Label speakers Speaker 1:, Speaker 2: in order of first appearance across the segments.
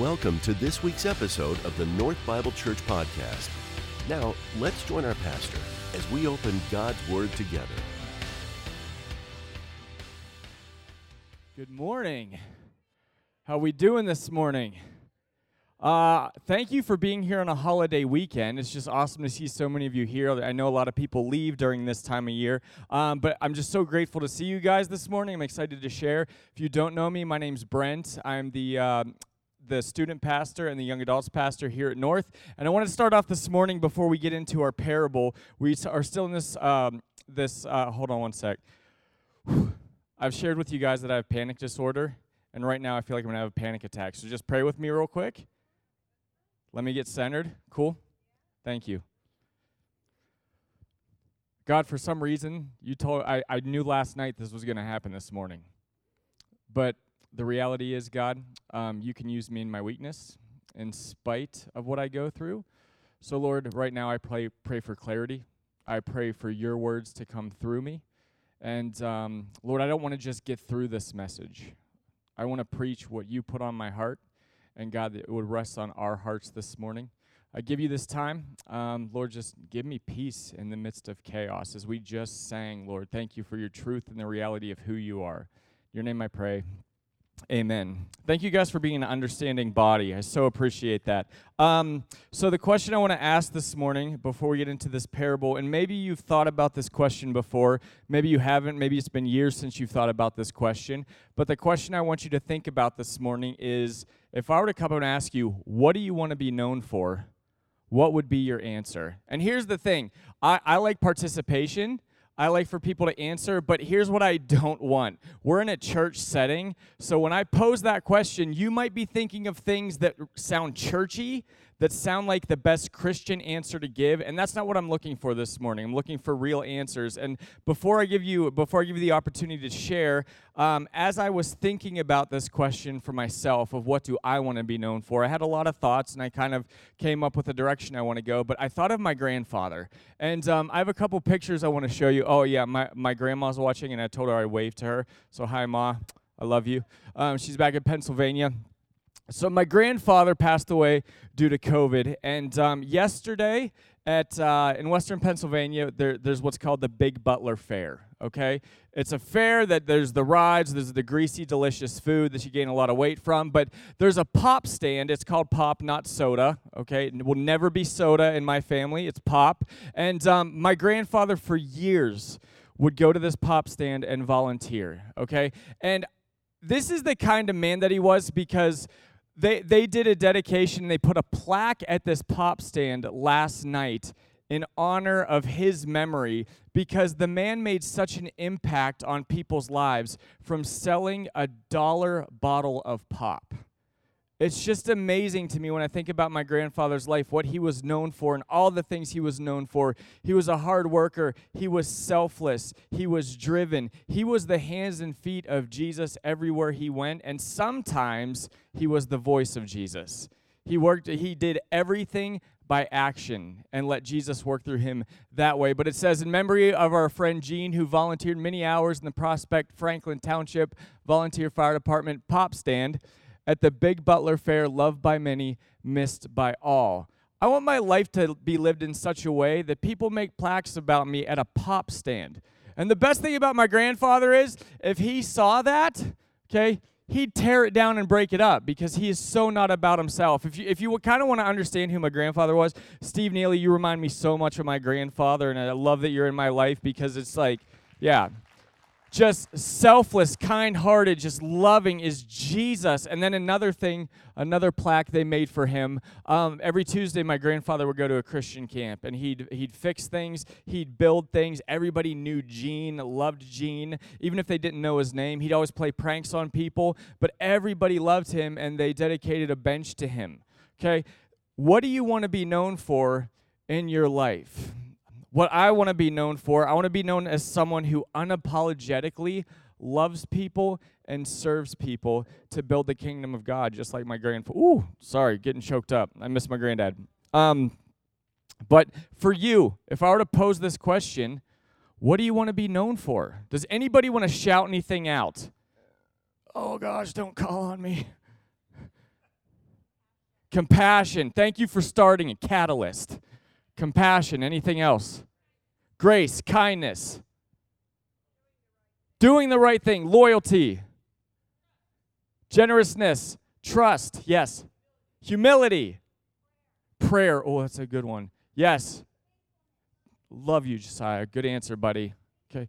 Speaker 1: Welcome to this week's episode of the North Bible Church Podcast. Now, let's join our pastor as we open God's Word together.
Speaker 2: Good morning. How we doing this morning? Uh, thank you for being here on a holiday weekend. It's just awesome to see so many of you here. I know a lot of people leave during this time of year, um, but I'm just so grateful to see you guys this morning. I'm excited to share. If you don't know me, my name's Brent. I'm the um, the student pastor and the young adults pastor here at North. And I want to start off this morning before we get into our parable. We are still in this um, this. Uh, hold on one sec. I've shared with you guys that I have panic disorder, and right now I feel like I'm gonna have a panic attack. So just pray with me real quick. Let me get centered. Cool. Thank you. God, for some reason, you told I, I knew last night this was to happen this morning. But the reality is, God, um, you can use me in my weakness in spite of what I go through. So, Lord, right now I pray, pray for clarity. I pray for your words to come through me. And, um, Lord, I don't want to just get through this message. I want to preach what you put on my heart. And, God, that it would rest on our hearts this morning. I give you this time. Um, Lord, just give me peace in the midst of chaos. As we just sang, Lord, thank you for your truth and the reality of who you are. Your name I pray. Amen. Thank you guys for being an understanding body. I so appreciate that. Um, so, the question I want to ask this morning before we get into this parable, and maybe you've thought about this question before, maybe you haven't, maybe it's been years since you've thought about this question, but the question I want you to think about this morning is if I were to come up and ask you, what do you want to be known for? What would be your answer? And here's the thing I, I like participation I like for people to answer, but here's what I don't want. We're in a church setting, so when I pose that question, you might be thinking of things that sound churchy, that sound like the best Christian answer to give, and that's not what I'm looking for this morning. I'm looking for real answers. And before I give you before I give you the opportunity to share, um, as I was thinking about this question for myself of what do I want to be known for, I had a lot of thoughts, and I kind of came up with a direction I want to go. But I thought of my grandfather, and um, I have a couple pictures I want to show you. Oh yeah, my my grandma's watching, and I told her I waved to her. So hi, ma. I love you. Um, she's back in Pennsylvania. So my grandfather passed away due to COVID, and um, yesterday at uh, in Western Pennsylvania, there, there's what's called the Big Butler Fair. Okay, it's a fair that there's the rides, there's the greasy, delicious food that you gain a lot of weight from, but there's a pop stand. It's called pop, not soda. Okay, it will never be soda in my family. It's pop, and um, my grandfather for years would go to this pop stand and volunteer. Okay, and this is the kind of man that he was because they, they did a dedication, they put a plaque at this pop stand last night in honor of his memory because the man made such an impact on people's lives from selling a dollar bottle of pop. It's just amazing to me when I think about my grandfather's life, what he was known for, and all the things he was known for. He was a hard worker, he was selfless, he was driven, he was the hands and feet of Jesus everywhere he went, and sometimes he was the voice of Jesus. He worked, he did everything by action and let Jesus work through him that way. But it says, in memory of our friend Gene, who volunteered many hours in the Prospect Franklin Township Volunteer Fire Department pop stand at the Big Butler Fair, loved by many, missed by all. I want my life to be lived in such a way that people make plaques about me at a pop stand. And the best thing about my grandfather is if he saw that, okay, he'd tear it down and break it up because he is so not about himself. If you, if you kind of want to understand who my grandfather was, Steve Neely, you remind me so much of my grandfather, and I love that you're in my life because it's like, yeah, just selfless, kind hearted, just loving is Jesus. And then another thing, another plaque they made for him. Um, every Tuesday, my grandfather would go to a Christian camp and he'd, he'd fix things, he'd build things. Everybody knew Gene, loved Gene. Even if they didn't know his name, he'd always play pranks on people, but everybody loved him and they dedicated a bench to him. Okay? What do you want to be known for in your life? What I want to be known for, I want to be known as someone who unapologetically loves people and serves people to build the kingdom of God, just like my grandfather. Ooh, sorry, getting choked up. I miss my granddad. Um, but for you, if I were to pose this question, what do you want to be known for? Does anybody want to shout anything out? Oh gosh, don't call on me. Compassion. Thank you for starting a catalyst. Compassion. Anything else? Grace, kindness. Doing the right thing, loyalty. Generousness, trust. Yes. Humility. Prayer. Oh, that's a good one. Yes. Love you, Josiah. Good answer, buddy. Okay.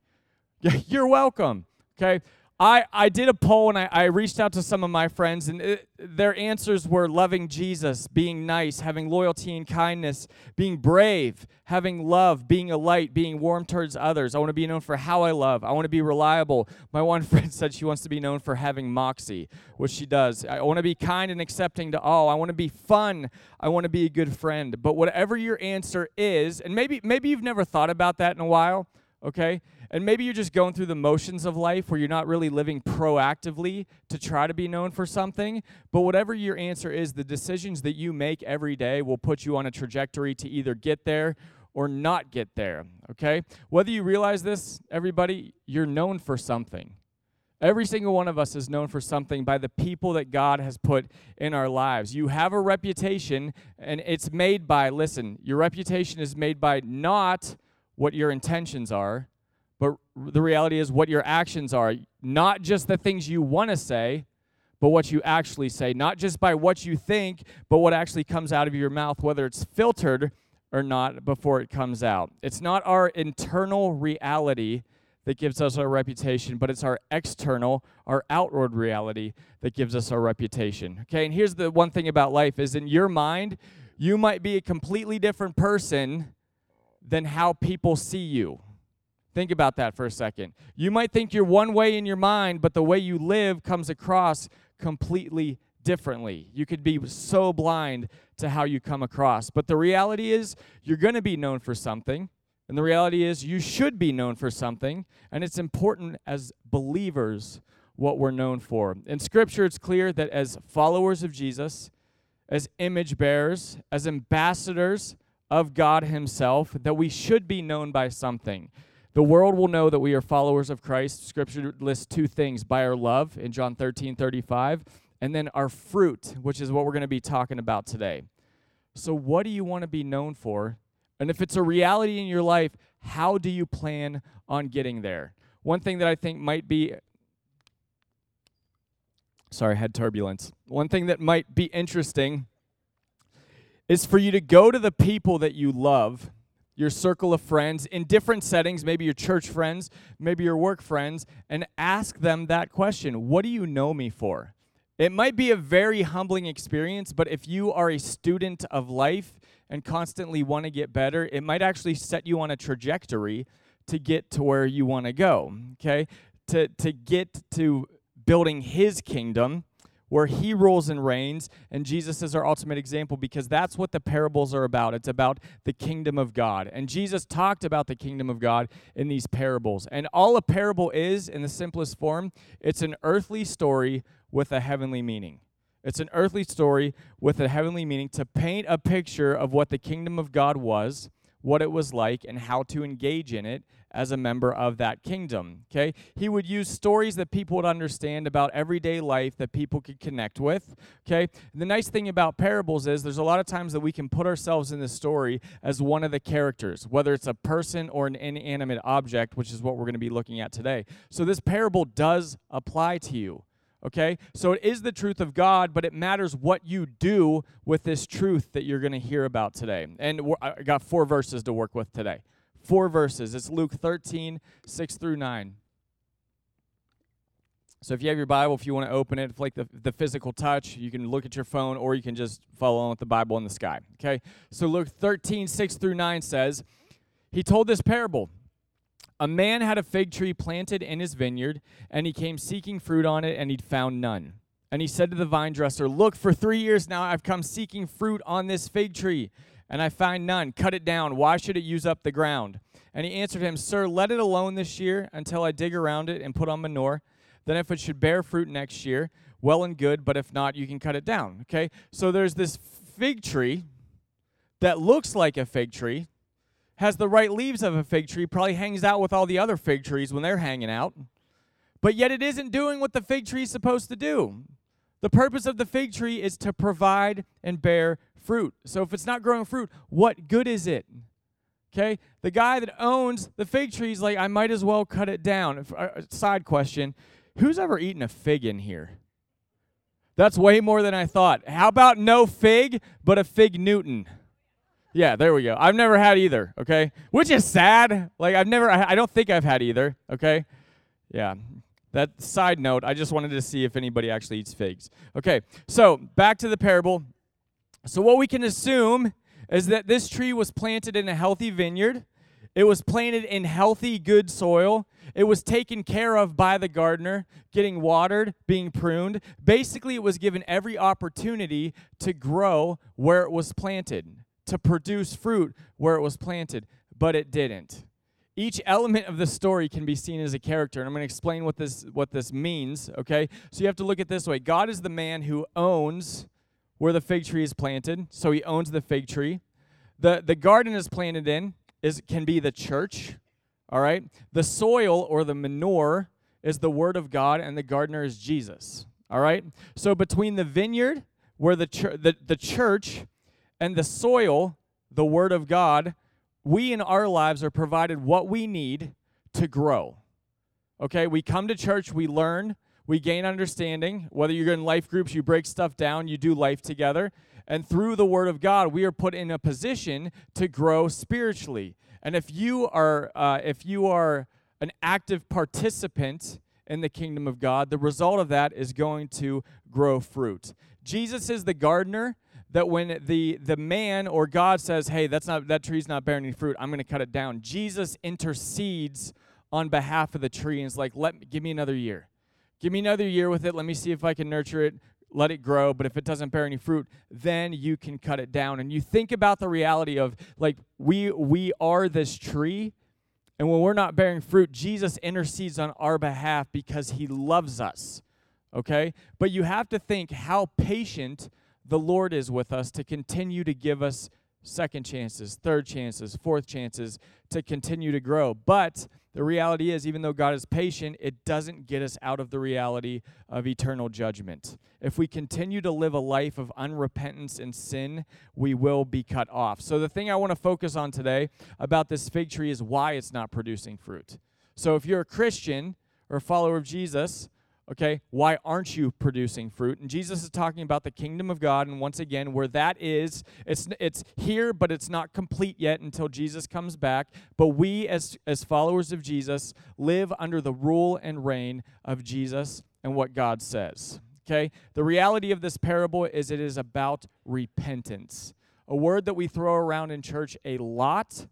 Speaker 2: You're welcome. Okay. I, I did a poll and I, I reached out to some of my friends, and it, their answers were loving Jesus, being nice, having loyalty and kindness, being brave, having love, being a light, being warm towards others. I want to be known for how I love. I want to be reliable. My one friend said she wants to be known for having moxie, which she does. I want to be kind and accepting to all. I want to be fun. I want to be a good friend. But whatever your answer is, and maybe maybe you've never thought about that in a while, okay? And maybe you're just going through the motions of life where you're not really living proactively to try to be known for something. But whatever your answer is, the decisions that you make every day will put you on a trajectory to either get there or not get there. Okay? Whether you realize this, everybody, you're known for something. Every single one of us is known for something by the people that God has put in our lives. You have a reputation, and it's made by, listen, your reputation is made by not what your intentions are, but the reality is what your actions are, not just the things you want to say, but what you actually say, not just by what you think, but what actually comes out of your mouth, whether it's filtered or not before it comes out. It's not our internal reality that gives us our reputation, but it's our external, our outward reality that gives us our reputation. Okay, and here's the one thing about life is in your mind, you might be a completely different person than how people see you. Think about that for a second. You might think you're one way in your mind, but the way you live comes across completely differently. You could be so blind to how you come across. But the reality is, you're going to be known for something. And the reality is, you should be known for something. And it's important as believers what we're known for. In Scripture, it's clear that as followers of Jesus, as image bearers, as ambassadors of God Himself, that we should be known by something. The world will know that we are followers of Christ. Scripture lists two things by our love in John 13 35, and then our fruit, which is what we're going to be talking about today. So, what do you want to be known for? And if it's a reality in your life, how do you plan on getting there? One thing that I think might be sorry, I had turbulence. One thing that might be interesting is for you to go to the people that you love your circle of friends in different settings, maybe your church friends, maybe your work friends, and ask them that question What do you know me for? It might be a very humbling experience, but if you are a student of life and constantly want to get better, it might actually set you on a trajectory to get to where you want to go, okay? To, to get to building His kingdom where he rules and reigns, and Jesus is our ultimate example because that's what the parables are about. It's about the kingdom of God. And Jesus talked about the kingdom of God in these parables. And all a parable is, in the simplest form, it's an earthly story with a heavenly meaning. It's an earthly story with a heavenly meaning to paint a picture of what the kingdom of God was, what it was like, and how to engage in it as a member of that kingdom. Okay? He would use stories that people would understand about everyday life that people could connect with. Okay? And the nice thing about parables is there's a lot of times that we can put ourselves in the story as one of the characters, whether it's a person or an inanimate object, which is what we're going to be looking at today. So this parable does apply to you. Okay? So it is the truth of God, but it matters what you do with this truth that you're going to hear about today. And I got four verses to work with today. Four verses. It's Luke 13, 6 through 9. So if you have your Bible, if you want to open it, like the, the physical touch, you can look at your phone or you can just follow along with the Bible in the sky. Okay? So Luke 13, 6 through 9 says, He told this parable. A man had a fig tree planted in his vineyard, and he came seeking fruit on it, and he'd found none. And he said to the vine dresser, Look, for three years now I've come seeking fruit on this fig tree and I find none. Cut it down. Why should it use up the ground? And he answered him, Sir, let it alone this year until I dig around it and put on manure. Then if it should bear fruit next year, well and good, but if not, you can cut it down. Okay? So there's this fig tree that looks like a fig tree, has the right leaves of a fig tree, probably hangs out with all the other fig trees when they're hanging out, but yet it isn't doing what the fig tree is supposed to do. The purpose of the fig tree is to provide and bear fruit. So if it's not growing fruit, what good is it? Okay? The guy that owns the fig tree is like, I might as well cut it down. Uh, side question Who's ever eaten a fig in here? That's way more than I thought. How about no fig, but a fig Newton? Yeah, there we go. I've never had either, okay? Which is sad. Like, I've never, I don't think I've had either, okay? Yeah. That side note, I just wanted to see if anybody actually eats figs. Okay, so back to the parable. So, what we can assume is that this tree was planted in a healthy vineyard. It was planted in healthy, good soil. It was taken care of by the gardener, getting watered, being pruned. Basically, it was given every opportunity to grow where it was planted, to produce fruit where it was planted, but it didn't. Each element of the story can be seen as a character, and I'm going to explain what this what this means, okay? So you have to look at this way. God is the man who owns where the fig tree is planted. So he owns the fig tree. The, the garden is planted in is can be the church. All right. The soil or the manure is the word of God, and the gardener is Jesus. All right. So between the vineyard, where the, ch- the, the church, and the soil, the word of God, we in our lives are provided what we need to grow. Okay, we come to church, we learn, we gain understanding. Whether you're in life groups, you break stuff down, you do life together. And through the Word of God, we are put in a position to grow spiritually. And if you are, uh, if you are an active participant in the kingdom of God, the result of that is going to grow fruit. Jesus is the gardener that when the the man or God says, "Hey, that's not that tree's not bearing any fruit. I'm going to cut it down." Jesus intercedes on behalf of the tree and is like, "Let me, give me another year. Give me another year with it. Let me see if I can nurture it, let it grow. But if it doesn't bear any fruit, then you can cut it down. And you think about the reality of like we we are this tree, and when we're not bearing fruit, Jesus intercedes on our behalf because he loves us. Okay? But you have to think how patient the Lord is with us to continue to give us second chances, third chances, fourth chances to continue to grow. But the reality is, even though God is patient, it doesn't get us out of the reality of eternal judgment. If we continue to live a life of unrepentance and sin, we will be cut off. So, the thing I want to focus on today about this fig tree is why it's not producing fruit. So, if you're a Christian or a follower of Jesus, okay? Why aren't you producing fruit? And jesus is talking about the kingdom of god and once again where that is it's it's here but it's not complete yet until jesus comes back. But we as as followers of jesus live under the rule and reign of jesus and what god says okay? The reality of this parable is it is about repentance. A word that we throw around in church a lot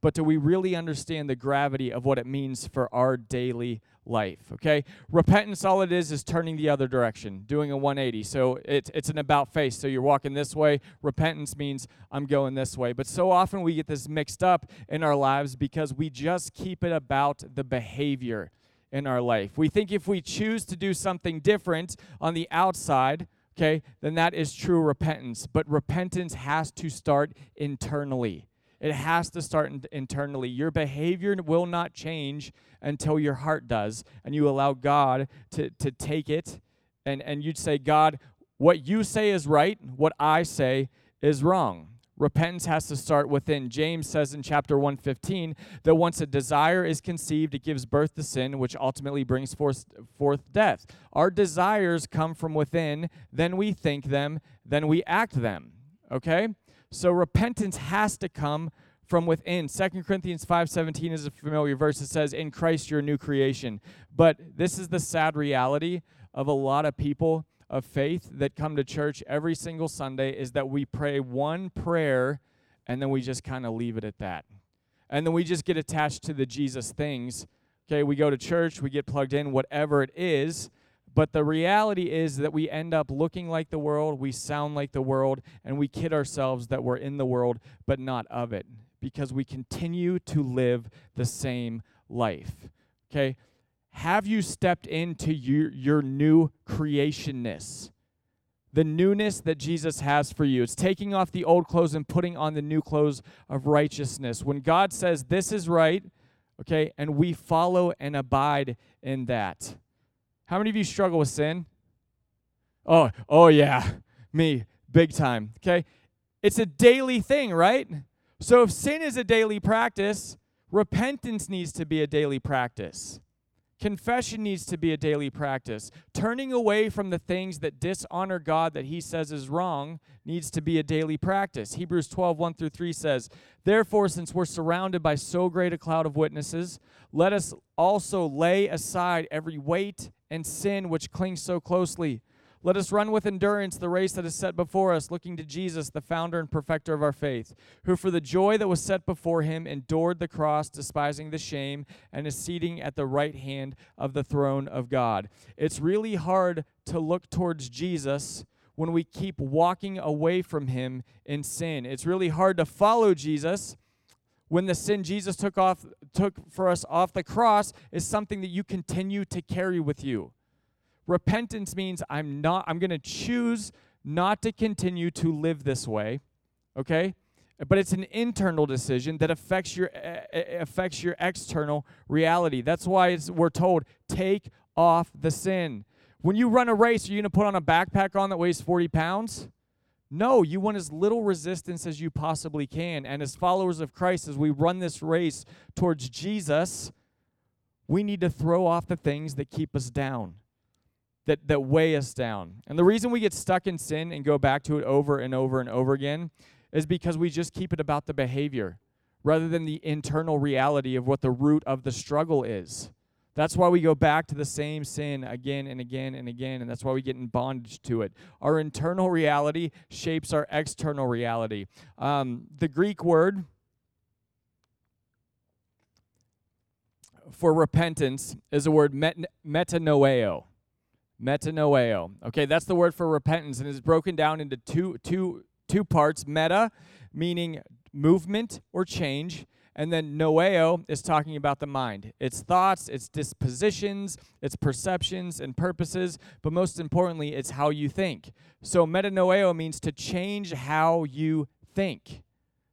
Speaker 2: but do we really understand the gravity of what it means for our daily life? Okay? Repentance, all it is, is turning the other direction, doing a 180. So it's, it's an about face. So you're walking this way. Repentance means I'm going this way. But so often we get this mixed up in our lives because we just keep it about the behavior in our life. We think if we choose to do something different on the outside, okay, then that is true repentance. But repentance has to start internally. It has to start in- internally. Your behavior will not change until your heart does, and you allow God to, to take it, and, and you'd say, God, what you say is right, what I say is wrong. Repentance has to start within. James says in chapter 115 that once a desire is conceived, it gives birth to sin, which ultimately brings forth, forth death. Our desires come from within, then we think them, then we act them. Okay? So repentance has to come from within. 2 Corinthians 5:17 is a familiar verse. It says, "In Christ you're a new creation." But this is the sad reality of a lot of people of faith that come to church every single Sunday is that we pray one prayer and then we just kind of leave it at that. And then we just get attached to the Jesus things. Okay, we go to church, we get plugged in, whatever it is, but the reality is that we end up looking like the world, we sound like the world, and we kid ourselves that we're in the world, but not of it, because we continue to live the same life. Okay? Have you stepped into your, your new creationness? The newness that Jesus has for you. It's taking off the old clothes and putting on the new clothes of righteousness. When God says this is right, okay, and we follow and abide in that how many of you struggle with sin? Oh, oh yeah, me, big time. Okay? It's a daily thing, right? So if sin is a daily practice, repentance needs to be a daily practice. Confession needs to be a daily practice. Turning away from the things that dishonor God that he says is wrong needs to be a daily practice. Hebrews 12, 1 through 3 says, Therefore, since we're surrounded by so great a cloud of witnesses, let us also lay aside every weight and sin which clings so closely let us run with endurance the race that is set before us, looking to Jesus, the founder and perfecter of our faith, who for the joy that was set before him endured the cross, despising the shame, and is seating at the right hand of the throne of God. It's really hard to look towards Jesus when we keep walking away from him in sin. It's really hard to follow Jesus when the sin Jesus took off took for us off the cross is something that you continue to carry with you. Repentance means I'm not I'm going to choose not to continue to live this way. Okay? But it's an internal decision that affects your affects your external reality. That's why we're told take off the sin. When you run a race, are you going to put on a backpack on that weighs 40 pounds? No, you want as little resistance as you possibly can. And as followers of Christ, as we run this race towards Jesus, we need to throw off the things that keep us down that, that weigh us down. And the reason we get stuck in sin and go back to it over and over and over again is because we just keep it about the behavior rather than the internal reality of what the root of the struggle is. That's why we go back to the same sin again and again and again, and that's why we get in bondage to it. Our internal reality shapes our external reality. Um, the Greek word for repentance is the word met- metanoeo metanoeo. Okay, that's the word for repentance, and it's broken down into two, two, two parts. Meta, meaning movement or change, and then noeo is talking about the mind. Its thoughts, its dispositions, its perceptions and purposes, but most importantly, it's how you think. So metanoeo means to change how you think.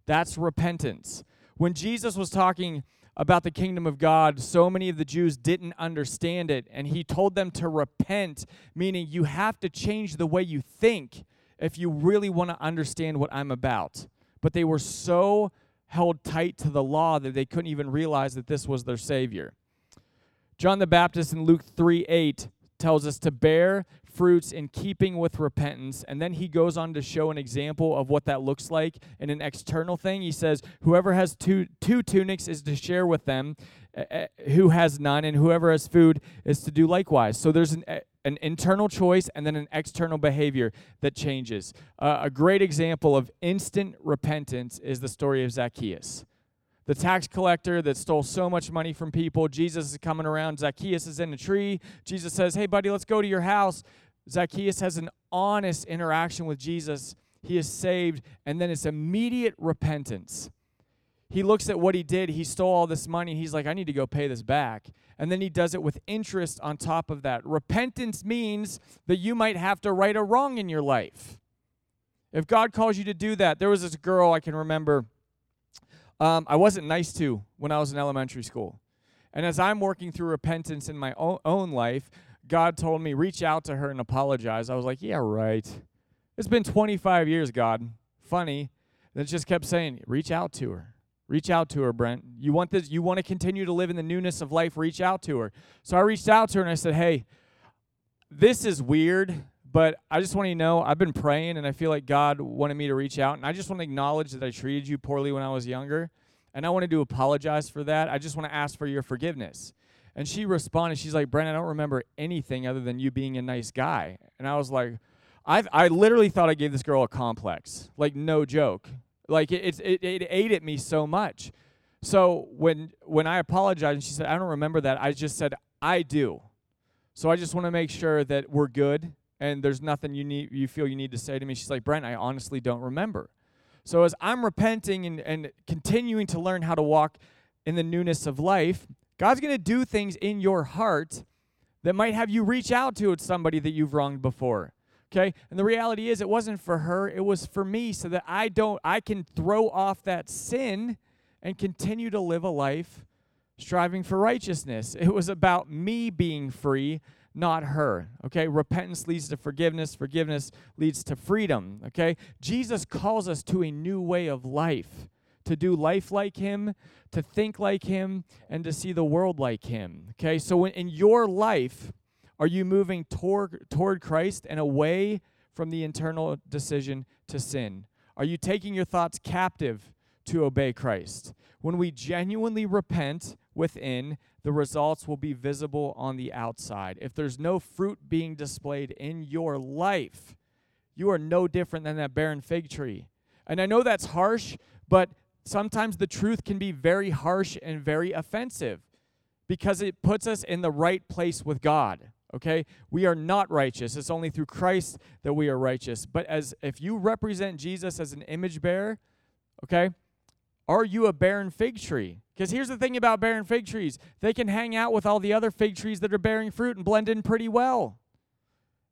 Speaker 2: That's repentance. When Jesus was talking about the kingdom of God, so many of the Jews didn't understand it. And he told them to repent, meaning you have to change the way you think if you really want to understand what I'm about. But they were so held tight to the law that they couldn't even realize that this was their Savior. John the Baptist in Luke 3 8 tells us to bear fruits in keeping with repentance. And then he goes on to show an example of what that looks like in an external thing. He says, Whoever has two, two tunics is to share with them, uh, who has none, and whoever has food is to do likewise. So there's an, uh, an internal choice and then an external behavior that changes. Uh, a great example of instant repentance is the story of Zacchaeus the tax collector that stole so much money from people. Jesus is coming around. Zacchaeus is in a tree. Jesus says, Hey, buddy, let's go to your house. Zacchaeus has an honest interaction with Jesus. He is saved, and then it's immediate repentance. He looks at what he did. He stole all this money, he's like, I need to go pay this back. And then he does it with interest on top of that. Repentance means that you might have to right a wrong in your life. If God calls you to do that, there was this girl I can remember um, I wasn't nice to when I was in elementary school. And as I'm working through repentance in my own, own life, God told me, reach out to her and apologize. I was like, yeah, right. It's been 25 years, God. Funny. And it just kept saying, reach out to her. Reach out to her, Brent. You want this, you want to continue to live in the newness of life, reach out to her. So I reached out to her and I said, Hey, this is weird, but I just want you to know I've been praying and I feel like God wanted me to reach out. And I just want to acknowledge that I treated you poorly when I was younger. And I wanted to apologize for that. I just want to ask for your forgiveness. And she responded, she's like, Brent, I don't remember anything other than you being a nice guy. And I was like, I I literally thought I gave this girl a complex. Like no joke. Like it it, it ate at me so much. So when when I apologized and she said, I don't remember that, I just said, I do. So I just want to make sure that we're good and there's nothing you need you feel you need to say to me. She's like, Brent, I honestly don't remember. So as I'm repenting and, and continuing to learn how to walk in the newness of life, God's to do things in your heart that might have you reach out to somebody that you've wronged before. Okay? And the reality is it wasn't for her, it was for me so that I don't I can throw off that sin and continue to live a life striving for righteousness. It was about me being free, not her. Okay? Repentance leads to forgiveness, forgiveness leads to freedom. Okay? Jesus calls us to a new way of life, to do life like him, to think like him, and to see the world like him. Okay? So in your life, are you moving toward toward Christ and away from the internal decision to sin? Are you taking your thoughts captive to obey Christ? When we genuinely repent within, the results will be visible on the outside. If there's no fruit being displayed in your life, you are no different than that barren fig tree. And I know that's harsh, but sometimes the truth can be very harsh and very offensive because it puts us in the right place with God. Okay? We are not righteous. It's only through Christ that we are righteous. But as if you represent Jesus as an image bearer, okay? Are you a barren fig tree? Because here's the thing about barren fig trees they can hang out with all the other fig trees that are bearing fruit and blend in pretty well.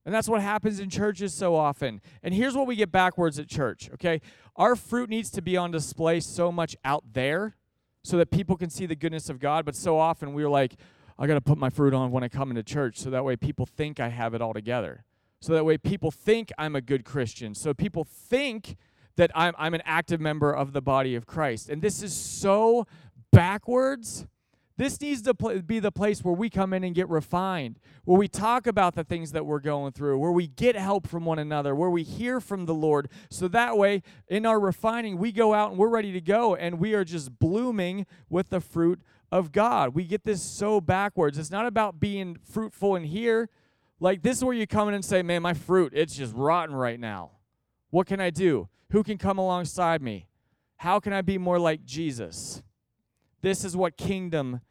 Speaker 2: And that's what happens in churches so often. And here's what we get backwards at church, okay? Our fruit needs to be on display so much out there so that people can see the goodness of God, but so often we're like, I got to put my fruit on when I come into church so that way people think I have it all together. So that way people think I'm a good Christian. So people think that I'm, I'm an active member of the body of Christ. And this is so backwards. This needs to pl- be the place where we come in and get refined, where we talk about the things that we're going through, where we get help from one another, where we hear from the Lord. So that way, in our refining, we go out and we're ready to go and we are just blooming with the fruit of God. We get this so backwards. It's not about being fruitful in here. Like, this is where you come in and say, Man, my fruit, it's just rotten right now. What can I do? Who can come alongside me? How can I be more like Jesus? This is what kingdom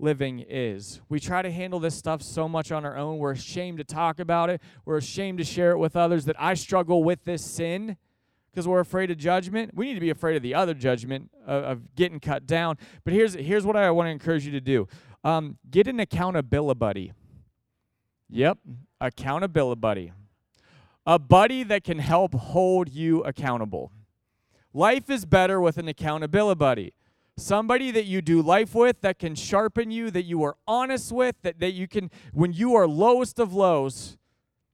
Speaker 2: living is. We try to handle this stuff so much on our own. We're ashamed to talk about it. We're ashamed to share it with others that I struggle with this sin because we're afraid of judgment. We need to be afraid of the other judgment of, of getting cut down. But here's here's what I want to encourage you to do: um, get an accountability buddy. Yep, accountability buddy a buddy that can help hold you accountable. Life is better with an accountability buddy. Somebody that you do life with that can sharpen you, that you are honest with, that, that you can, when you are lowest of lows,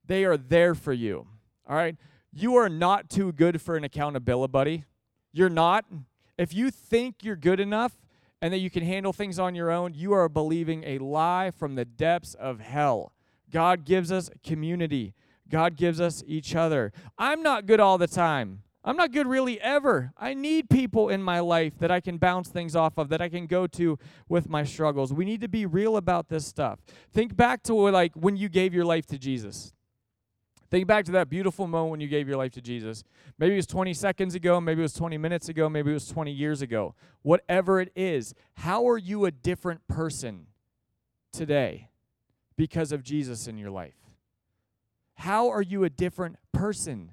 Speaker 2: they are there for you. All right? You are not too good for an accountability buddy. You're not. If you think you're good enough and that you can handle things on your own, you are believing a lie from the depths of hell. God gives us community. God gives us each other. I'm not good all the time. I'm not good really ever. I need people in my life that I can bounce things off of, that I can go to with my struggles. We need to be real about this stuff. Think back to like when you gave your life to Jesus. Think back to that beautiful moment when you gave your life to Jesus. Maybe it was 20 seconds ago, maybe it was 20 minutes ago, maybe it was 20 years ago. Whatever it is, how are you a different person today because of Jesus in your life? How are you a different person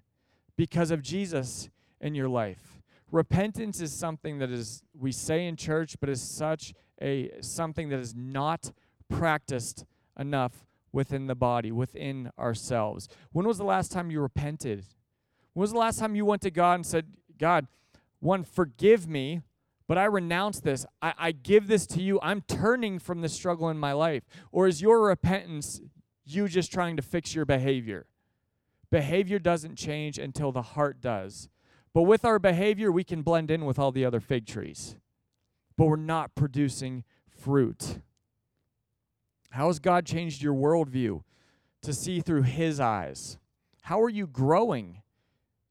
Speaker 2: because of Jesus in your life? Repentance is something that is we say in church, but is such a something that is not practiced enough within the body, within ourselves. When was the last time you repented? When was the last time you went to God and said, God, one, forgive me, but I renounce this. I, I give this to you. I'm turning from the struggle in my life. Or is your repentance you just trying to fix your behavior. Behavior doesn't change until the heart does. But with our behavior, we can blend in with all the other fig trees. But we're not producing fruit. How has God changed your worldview to see through His eyes? How are you growing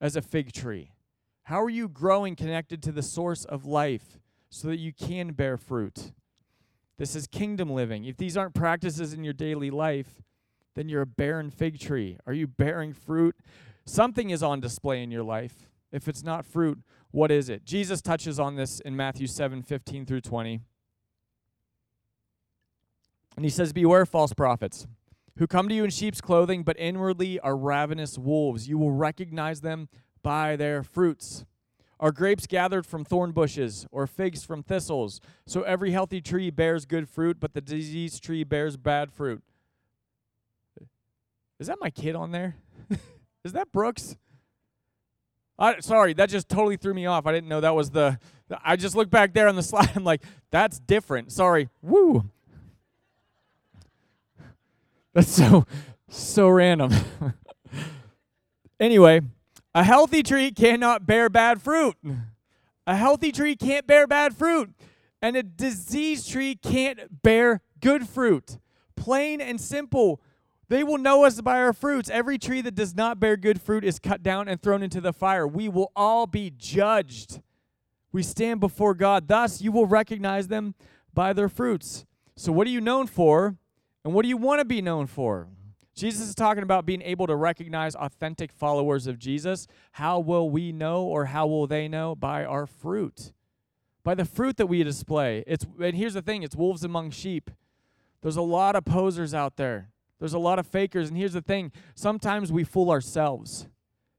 Speaker 2: as a fig tree? How are you growing connected to the source of life so that you can bear fruit? This is kingdom living. If these aren't practices in your daily life, then you're a barren fig tree. Are you bearing fruit? Something is on display in your life. If it's not fruit, what is it? Jesus touches on this in Matthew 7 15 through 20. And he says, Beware false prophets who come to you in sheep's clothing, but inwardly are ravenous wolves. You will recognize them by their fruits. Are grapes gathered from thorn bushes, or figs from thistles? So every healthy tree bears good fruit, but the diseased tree bears bad fruit. Is that my kid on there? Is that Brooks? I, sorry, that just totally threw me off. I didn't know that was the. I just looked back there on the slide. I'm like, that's different. Sorry. Woo. That's so so random. anyway, a healthy tree cannot bear bad fruit. A healthy tree can't bear bad fruit. And a diseased tree can't bear good fruit. Plain and simple. They will know us by our fruits. Every tree that does not bear good fruit is cut down and thrown into the fire. We will all be judged. We stand before God. Thus, you will recognize them by their fruits. So, what are you known for? And what do you want to be known for? Jesus is talking about being able to recognize authentic followers of Jesus. How will we know or how will they know? By our fruit. By the fruit that we display. It's and here's the thing, it's wolves among sheep. There's a lot of posers out there. There's a lot of fakers and here's the thing, sometimes we fool ourselves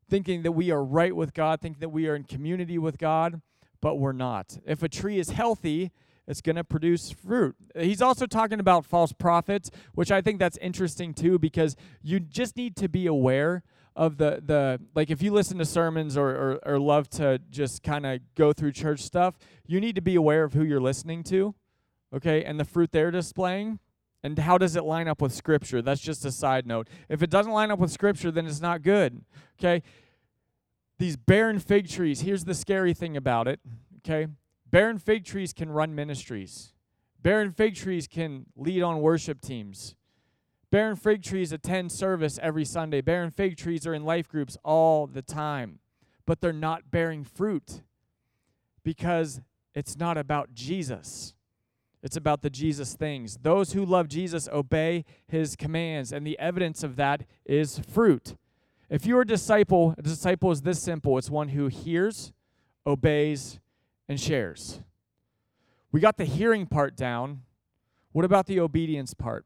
Speaker 2: thinking that we are right with God, thinking that we are in community with God, but we're not. If a tree is healthy, it's going to produce fruit. He's also talking about false prophets, which I think that's interesting too because you just need to be aware of the the like if you listen to sermons or or, or love to just kind of go through church stuff, you need to be aware of who you're listening to, okay, and the fruit they're displaying. And how does it line up with Scripture? That's just a side note. If it doesn't line up with Scripture, then it's not good. Okay? These barren fig trees, here's the scary thing about it. Okay? Barren fig trees can run ministries. Barren fig trees can lead on worship teams. Barren fig trees attend service every Sunday. Barren fig trees are in life groups all the time, but they're not bearing fruit because it's not about Jesus. It's about the Jesus things. Those who love Jesus obey his commands, and the evidence of that is fruit. If you're a disciple, a disciple is this simple it's one who hears, obeys, and shares. We got the hearing part down. What about the obedience part?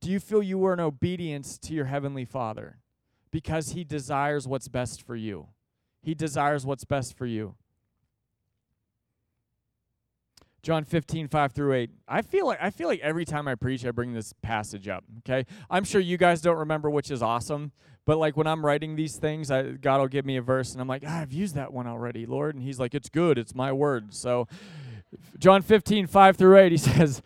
Speaker 2: Do you feel you were in obedience to your heavenly Father? Because he desires what's best for you. He desires what's best for you. John 15, 5 through 8. I feel like I feel like every time I preach, I bring this passage up. Okay. I'm sure you guys don't remember, which is awesome. But like when I'm writing these things, I, God will give me a verse, and I'm like, ah, I've used that one already, Lord. And He's like, It's good. It's my word. So, John 15, 5 through 8, He says,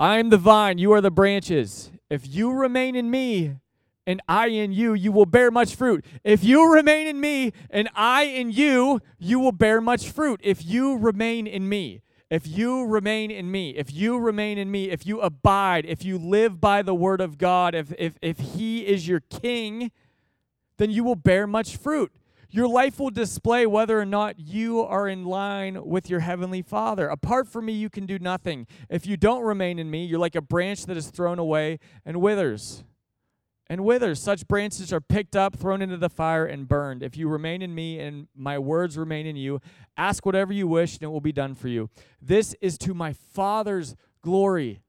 Speaker 2: I am the vine, you are the branches. If you remain in me, and I in you, you will bear much fruit. If you remain in me, and I in you, you will bear much fruit. If you remain in me. If you remain in me, if you remain in me, if you abide, if you live by the word of God, if, if, if He is your king, then you will bear much fruit. Your life will display whether or not you are in line with your heavenly Father. Apart from me, you can do nothing. If you don't remain in me, you're like a branch that is thrown away and withers and withers. Such branches are picked up, thrown into the fire, and burned. If you remain in me and my words remain in you, ask whatever you wish, and it will be done for you. This is to my Father's glory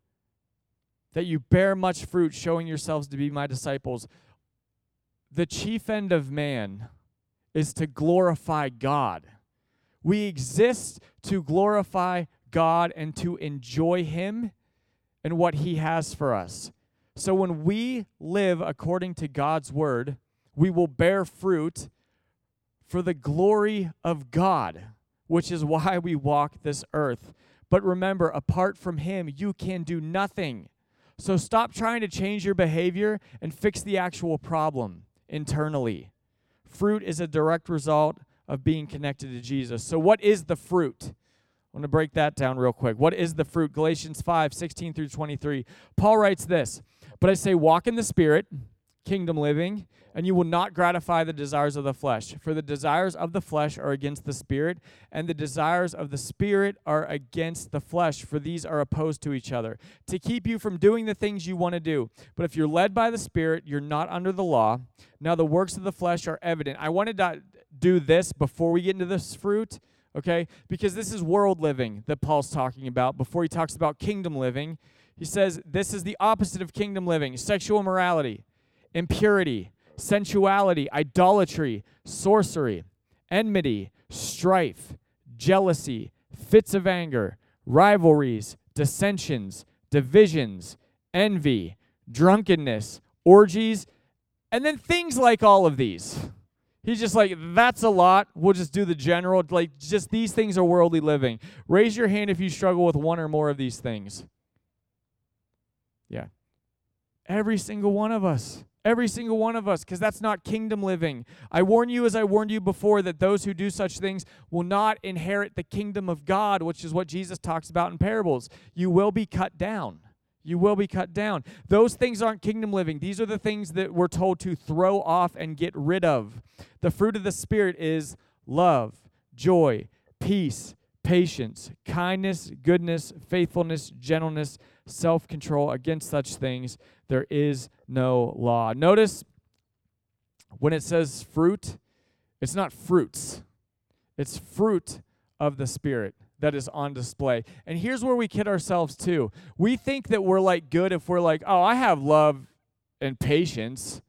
Speaker 2: that you bear much fruit, showing yourselves to be my disciples. The chief end of man is to glorify God. We exist to glorify God and to enjoy Him and what He has for us. So when we live according to God's word, we will bear fruit for the glory of God, which is why we walk this earth. But remember, apart from Him, you can do nothing. So stop trying to change your behavior and fix the actual problem internally. Fruit is a direct result of being connected to Jesus. So, what is the fruit? I want to break that down real quick. What is the fruit? Galatians 5 16 through 23. Paul writes this but I say, walk in the Spirit, kingdom living, and you will not gratify the desires of the flesh. For the desires of the flesh are against the Spirit, and the desires of the Spirit are against the flesh, for these are opposed to each other, to keep you from doing the things you want to do. But if you're led by the Spirit, you're not under the law. Now the works of the flesh are evident. I wanted to do this before we get into this fruit okay? Because this is world living that Paul's talking about before he talks about kingdom living. He says this is the opposite of kingdom living sexual immorality, impurity, sensuality, idolatry, sorcery, enmity, strife, jealousy, fits of anger, rivalries, dissensions, divisions, envy, drunkenness, orgies, and then things like all of these. He's just like, that's a lot. We'll just do the general. Like, just these things are worldly living. Raise your hand if you struggle with one or more of these things. Yeah. Every single one of us. Every single one of us, because that's not kingdom living. I warn you, as I warned you before, that those who do such things will not inherit the kingdom of God, which is what Jesus talks about in parables. You will be cut down. You will be cut down. Those things aren't kingdom living. These are the things that we're told to throw off and get rid of. The fruit of the Spirit is love, joy, peace, patience, kindness, goodness, faithfulness, gentleness, self control. Against such things, there is no law. Notice when it says fruit, it's not fruits, it's fruit of the Spirit that is on display. And here's where we kid ourselves too. We think that we're like good if we're like, oh, I have love and patience.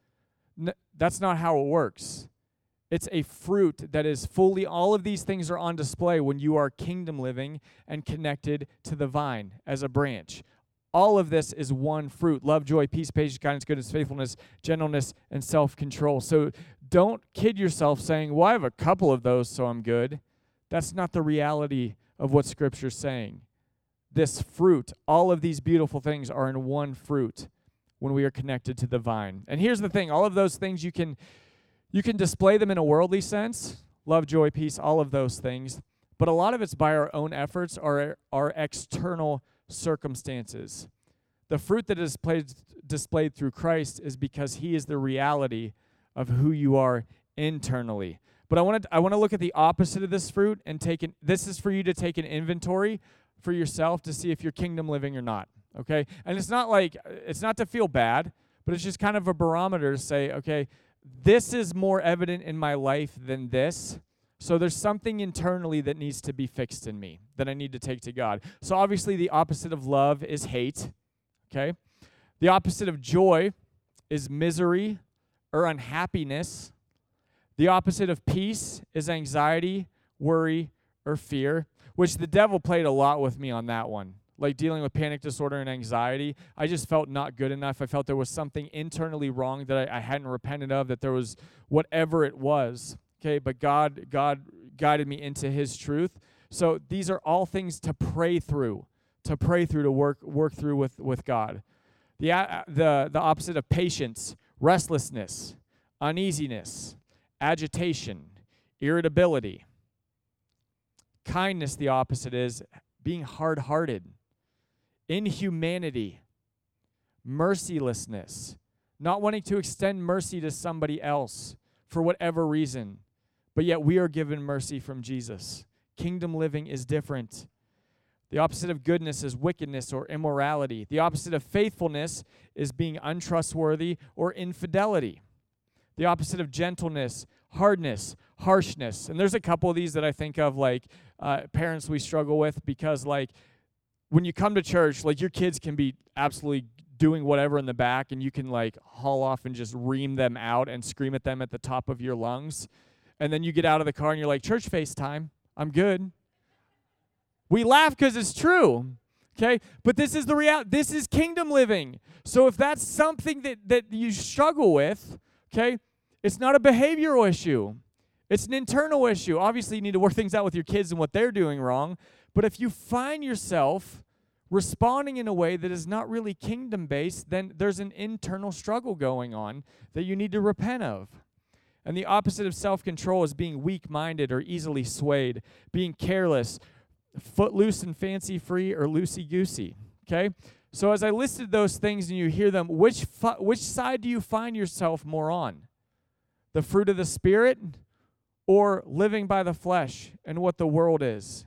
Speaker 2: That's not how it works. It's a fruit that is fully, all of these things are on display when you are kingdom living and connected to the vine as a branch. All of this is one fruit love, joy, peace, patience, kindness, goodness, faithfulness, gentleness, and self control. So don't kid yourself saying, well, I have a couple of those, so I'm good. That's not the reality of what Scripture's saying. This fruit, all of these beautiful things are in one fruit when we are connected to the vine. And here's the thing all of those things you can. You can display them in a worldly sense love, joy, peace, all of those things. But a lot of it's by our own efforts or our external circumstances. The fruit that is displayed, displayed through Christ is because he is the reality of who you are internally. But I want to I want to look at the opposite of this fruit and take an, this is for you to take an inventory for yourself to see if you're kingdom living or not. Okay? And it's not like it's not to feel bad, but it's just kind of a barometer to say, okay, this is more evident in my life than this. So there's something internally that needs to be fixed in me that I need to take to God. So obviously the opposite of love is hate, okay? The opposite of joy is misery or unhappiness. The opposite of peace is anxiety, worry, or fear, which the devil played a lot with me on that one. Like dealing with panic disorder and anxiety, I just felt not good enough. I felt there was something internally wrong that I, I hadn't repented of, that there was whatever it was. Okay, but God, God guided me into His truth. So these are all things to pray through, to pray through, to work work through with with God. The uh, the the opposite of patience, restlessness, uneasiness, agitation, irritability. Kindness, the opposite is being hard hearted, inhumanity, mercilessness, not wanting to extend mercy to somebody else for whatever reason, but yet we are given mercy from Jesus. Kingdom living is different. The opposite of goodness is wickedness or immorality. The opposite of faithfulness is being untrustworthy or infidelity. The opposite of gentleness, hardness, harshness. And there's a couple of these that I think of, like uh, parents we struggle with, because, like, when you come to church, like, your kids can be absolutely doing whatever in the back, and you can, like, haul off and just ream them out and scream at them at the top of your lungs. And then you get out of the car and you're like, church FaceTime, I'm good. We laugh because it's true. Okay? But this is the reality. This is kingdom living. So if that's something that, that you struggle with, Okay? It's not a behavioral issue. It's an internal issue. Obviously, you need to work things out with your kids and what they're doing wrong. But if you find yourself responding in a way that is not really kingdom based, then there's an internal struggle going on that you need to repent of. And the opposite of self control is being weak minded or easily swayed, being careless, footloose and fancy free, or loosey goosey. Okay? So as I listed those things and you hear them, which fi- which side do you find yourself more on? The fruit of the spirit or living by the flesh and what the world is?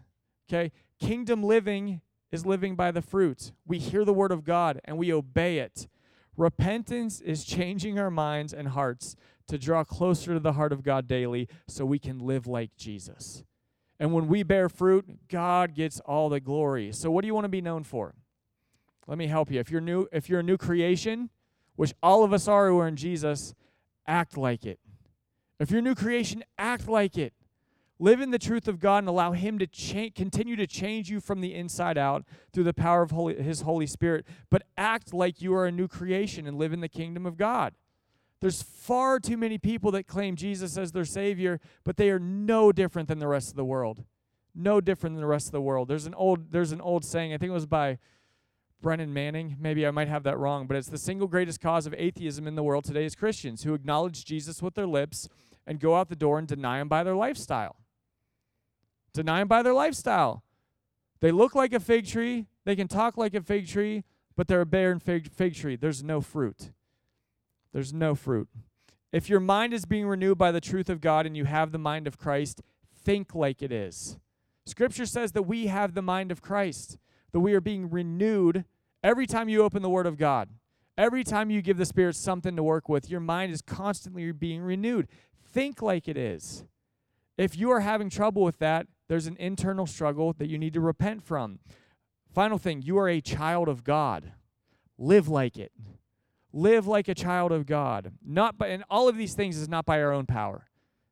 Speaker 2: Okay? Kingdom living is living by the fruit. We hear the word of God and we obey it. Repentance is changing our minds and hearts to draw closer to the heart of God daily so we can live like Jesus. And when we bear fruit, God gets all the glory. So what do you want to be known for? Let me help you. If you're new, if you're a new creation, which all of us are who are in Jesus, act like it. If you're a new creation, act like it. Live in the truth of God and allow Him to cha- continue to change you from the inside out through the power of Holy, His Holy Spirit. But act like you are a new creation and live in the kingdom of God. There's far too many people that claim Jesus as their Savior, but they are no different than the rest of the world. No different than the rest of the world. There's an old, there's an old saying, I think it was by Brennan Manning, maybe I might have that wrong, but it's the single greatest cause of atheism in the world today is Christians who acknowledge Jesus with their lips and go out the door and deny him by their lifestyle. Deny him by their lifestyle. They look like a fig tree, they can talk like a fig tree, but they're a barren fig, fig tree. There's no fruit. There's no fruit. If your mind is being renewed by the truth of God and you have the mind of Christ, think like it is. Scripture says that we have the mind of Christ, that we are being renewed every time you open the Word of God. Every time you give the Spirit something to work with, your mind is constantly being renewed. Think like it is. If you are having trouble with that, there's an internal struggle that you need to repent from. Final thing, you are a child of God. Live like it. Live like a child of God. Not by and all of these things is not by our own power.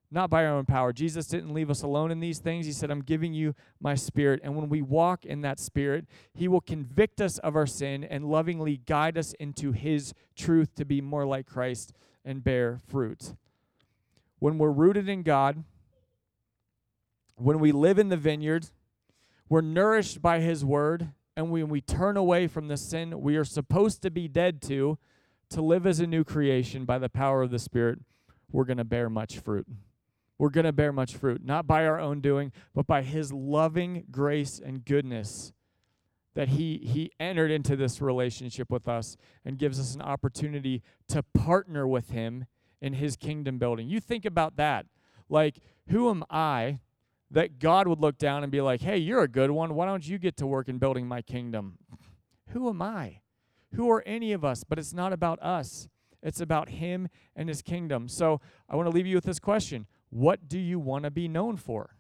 Speaker 2: Not by our own power. Jesus didn't leave us alone in these things. He said, I'm giving you my spirit. And when we walk in that spirit, He will convict us of our sin and lovingly guide us into His truth to be more like Christ and bear fruit. When we're rooted in God, when we live in the vineyard, we're nourished by His word, and when we turn away from the sin we are supposed to be dead to, to live as a new creation by the power of the Spirit, we're going to bear much fruit. We're going to bear much fruit, not by our own doing, but by His loving grace and goodness that he he entered into this relationship with us and gives us an opportunity to partner with him in his kingdom building. You think about that. Like who am I that God would look down and be like, "Hey, you're a good one. Why don't you get to work in building my kingdom?" Who am I? Who are any of us? But it's not about us. It's about him and his kingdom. So, I want to leave you with this question. What do you want to be known for?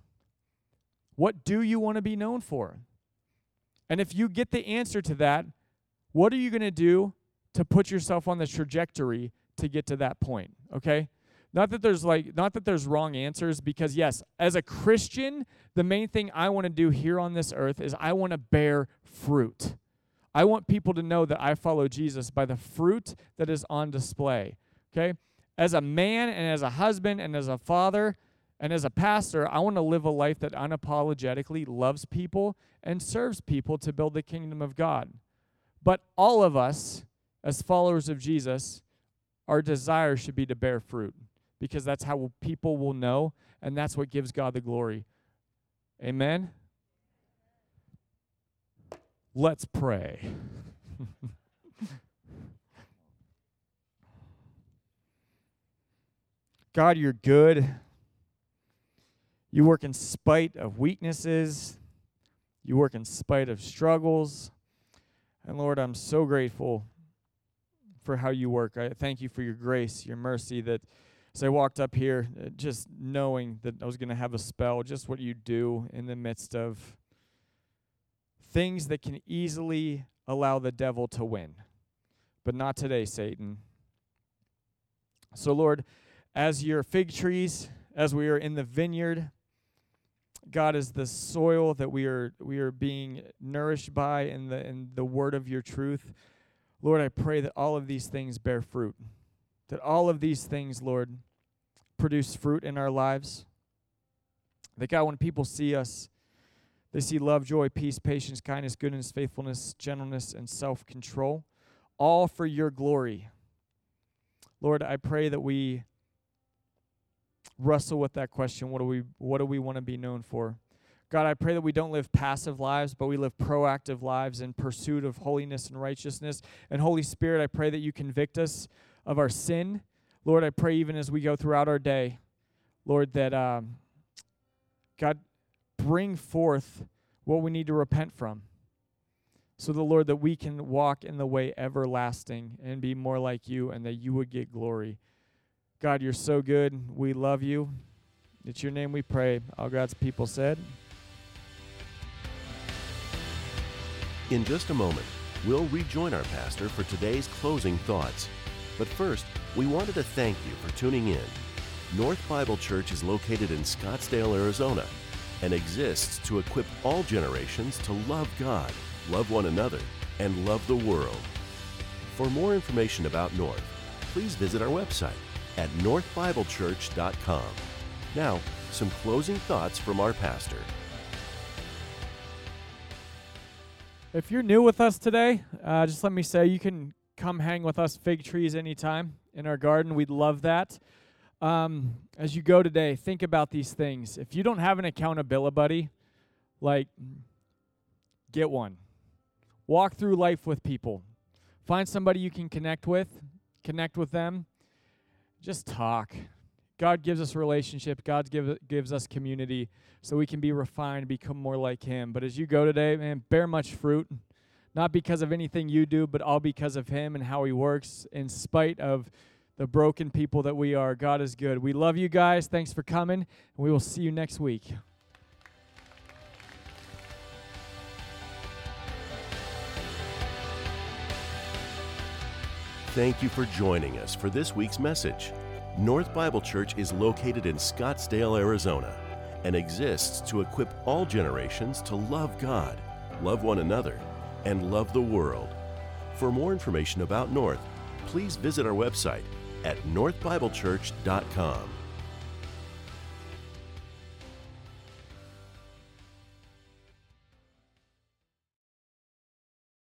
Speaker 2: What do you want to be known for? And if you get the answer to that, what are you going to do to put yourself on the trajectory to get to that point? Okay? Not that there's like not that there's wrong answers because yes, as a Christian, the main thing I want to do here on this earth is I want to bear fruit. I want people to know that I follow Jesus by the fruit that is on display. Okay? As a man and as a husband and as a father, and as a pastor, I want to live a life that unapologetically loves people and serves people to build the kingdom of God. But all of us, as followers of Jesus, our desire should be to bear fruit because that's how people will know and that's what gives God the glory. Amen. Let's pray. God, you're good. You work in spite of weaknesses. You work in spite of struggles. And Lord, I'm so grateful for how you work. I thank you for your grace, your mercy that as I walked up here, uh, just knowing that I was going to have a spell, just what you do in the midst of things that can easily allow the devil to win. But not today, Satan. So, Lord, as your fig trees, as we are in the vineyard, God is the soil that we are we are being nourished by in the in the word of your truth. Lord, I pray that all of these things bear fruit. That all of these things, Lord, produce fruit in our lives. That God, when people see us, they see love, joy, peace, patience, kindness, goodness, faithfulness, gentleness, and self control, all for your glory. Lord, I pray that we wrestle with that question. What do we what do we want to be known for? God i pray that we don't live passive lives but we live proactive lives in pursuit of holiness and righteousness. And holy spirit i pray that you convict us of our sin. Lord i pray even as we go throughout our day lord that um, god bring forth what we need to repent from so the lord that we can walk in the way everlasting and be more like you and that you would get glory God, you're so good. We love you. It's your name we pray. All God's people said.
Speaker 1: In just a moment, we'll rejoin our pastor for today's closing thoughts. But first, we wanted to thank you for tuning in. North Bible Church is located in Scottsdale, Arizona, and exists to equip all generations to love God, love one another, and love the world. For more information about North, please visit our website at northbiblechurch.com. Now, some closing thoughts from our pastor.
Speaker 2: If you're new with us today, uh, just let me say you can come hang with us fig trees anytime in our garden. We'd love that. Um, as you go today, think about these things. If you don't have an accountability buddy, like get one. Walk through life with people. Find somebody you can connect with, connect with them. Just talk. God gives us relationship. God give, gives us community so we can be refined, become more like Him. But as you go today, man, bear much fruit, not because of anything you do, but all because of Him and how He works, in spite of the broken people that we are. God is good. We love you guys. Thanks for coming, and we will see you next week.
Speaker 1: Thank you for joining us for this week's message. North Bible Church is located in Scottsdale, Arizona, and exists to equip all generations to love God, love one another, and love the world. For more information about North, please visit our website at northbiblechurch.com.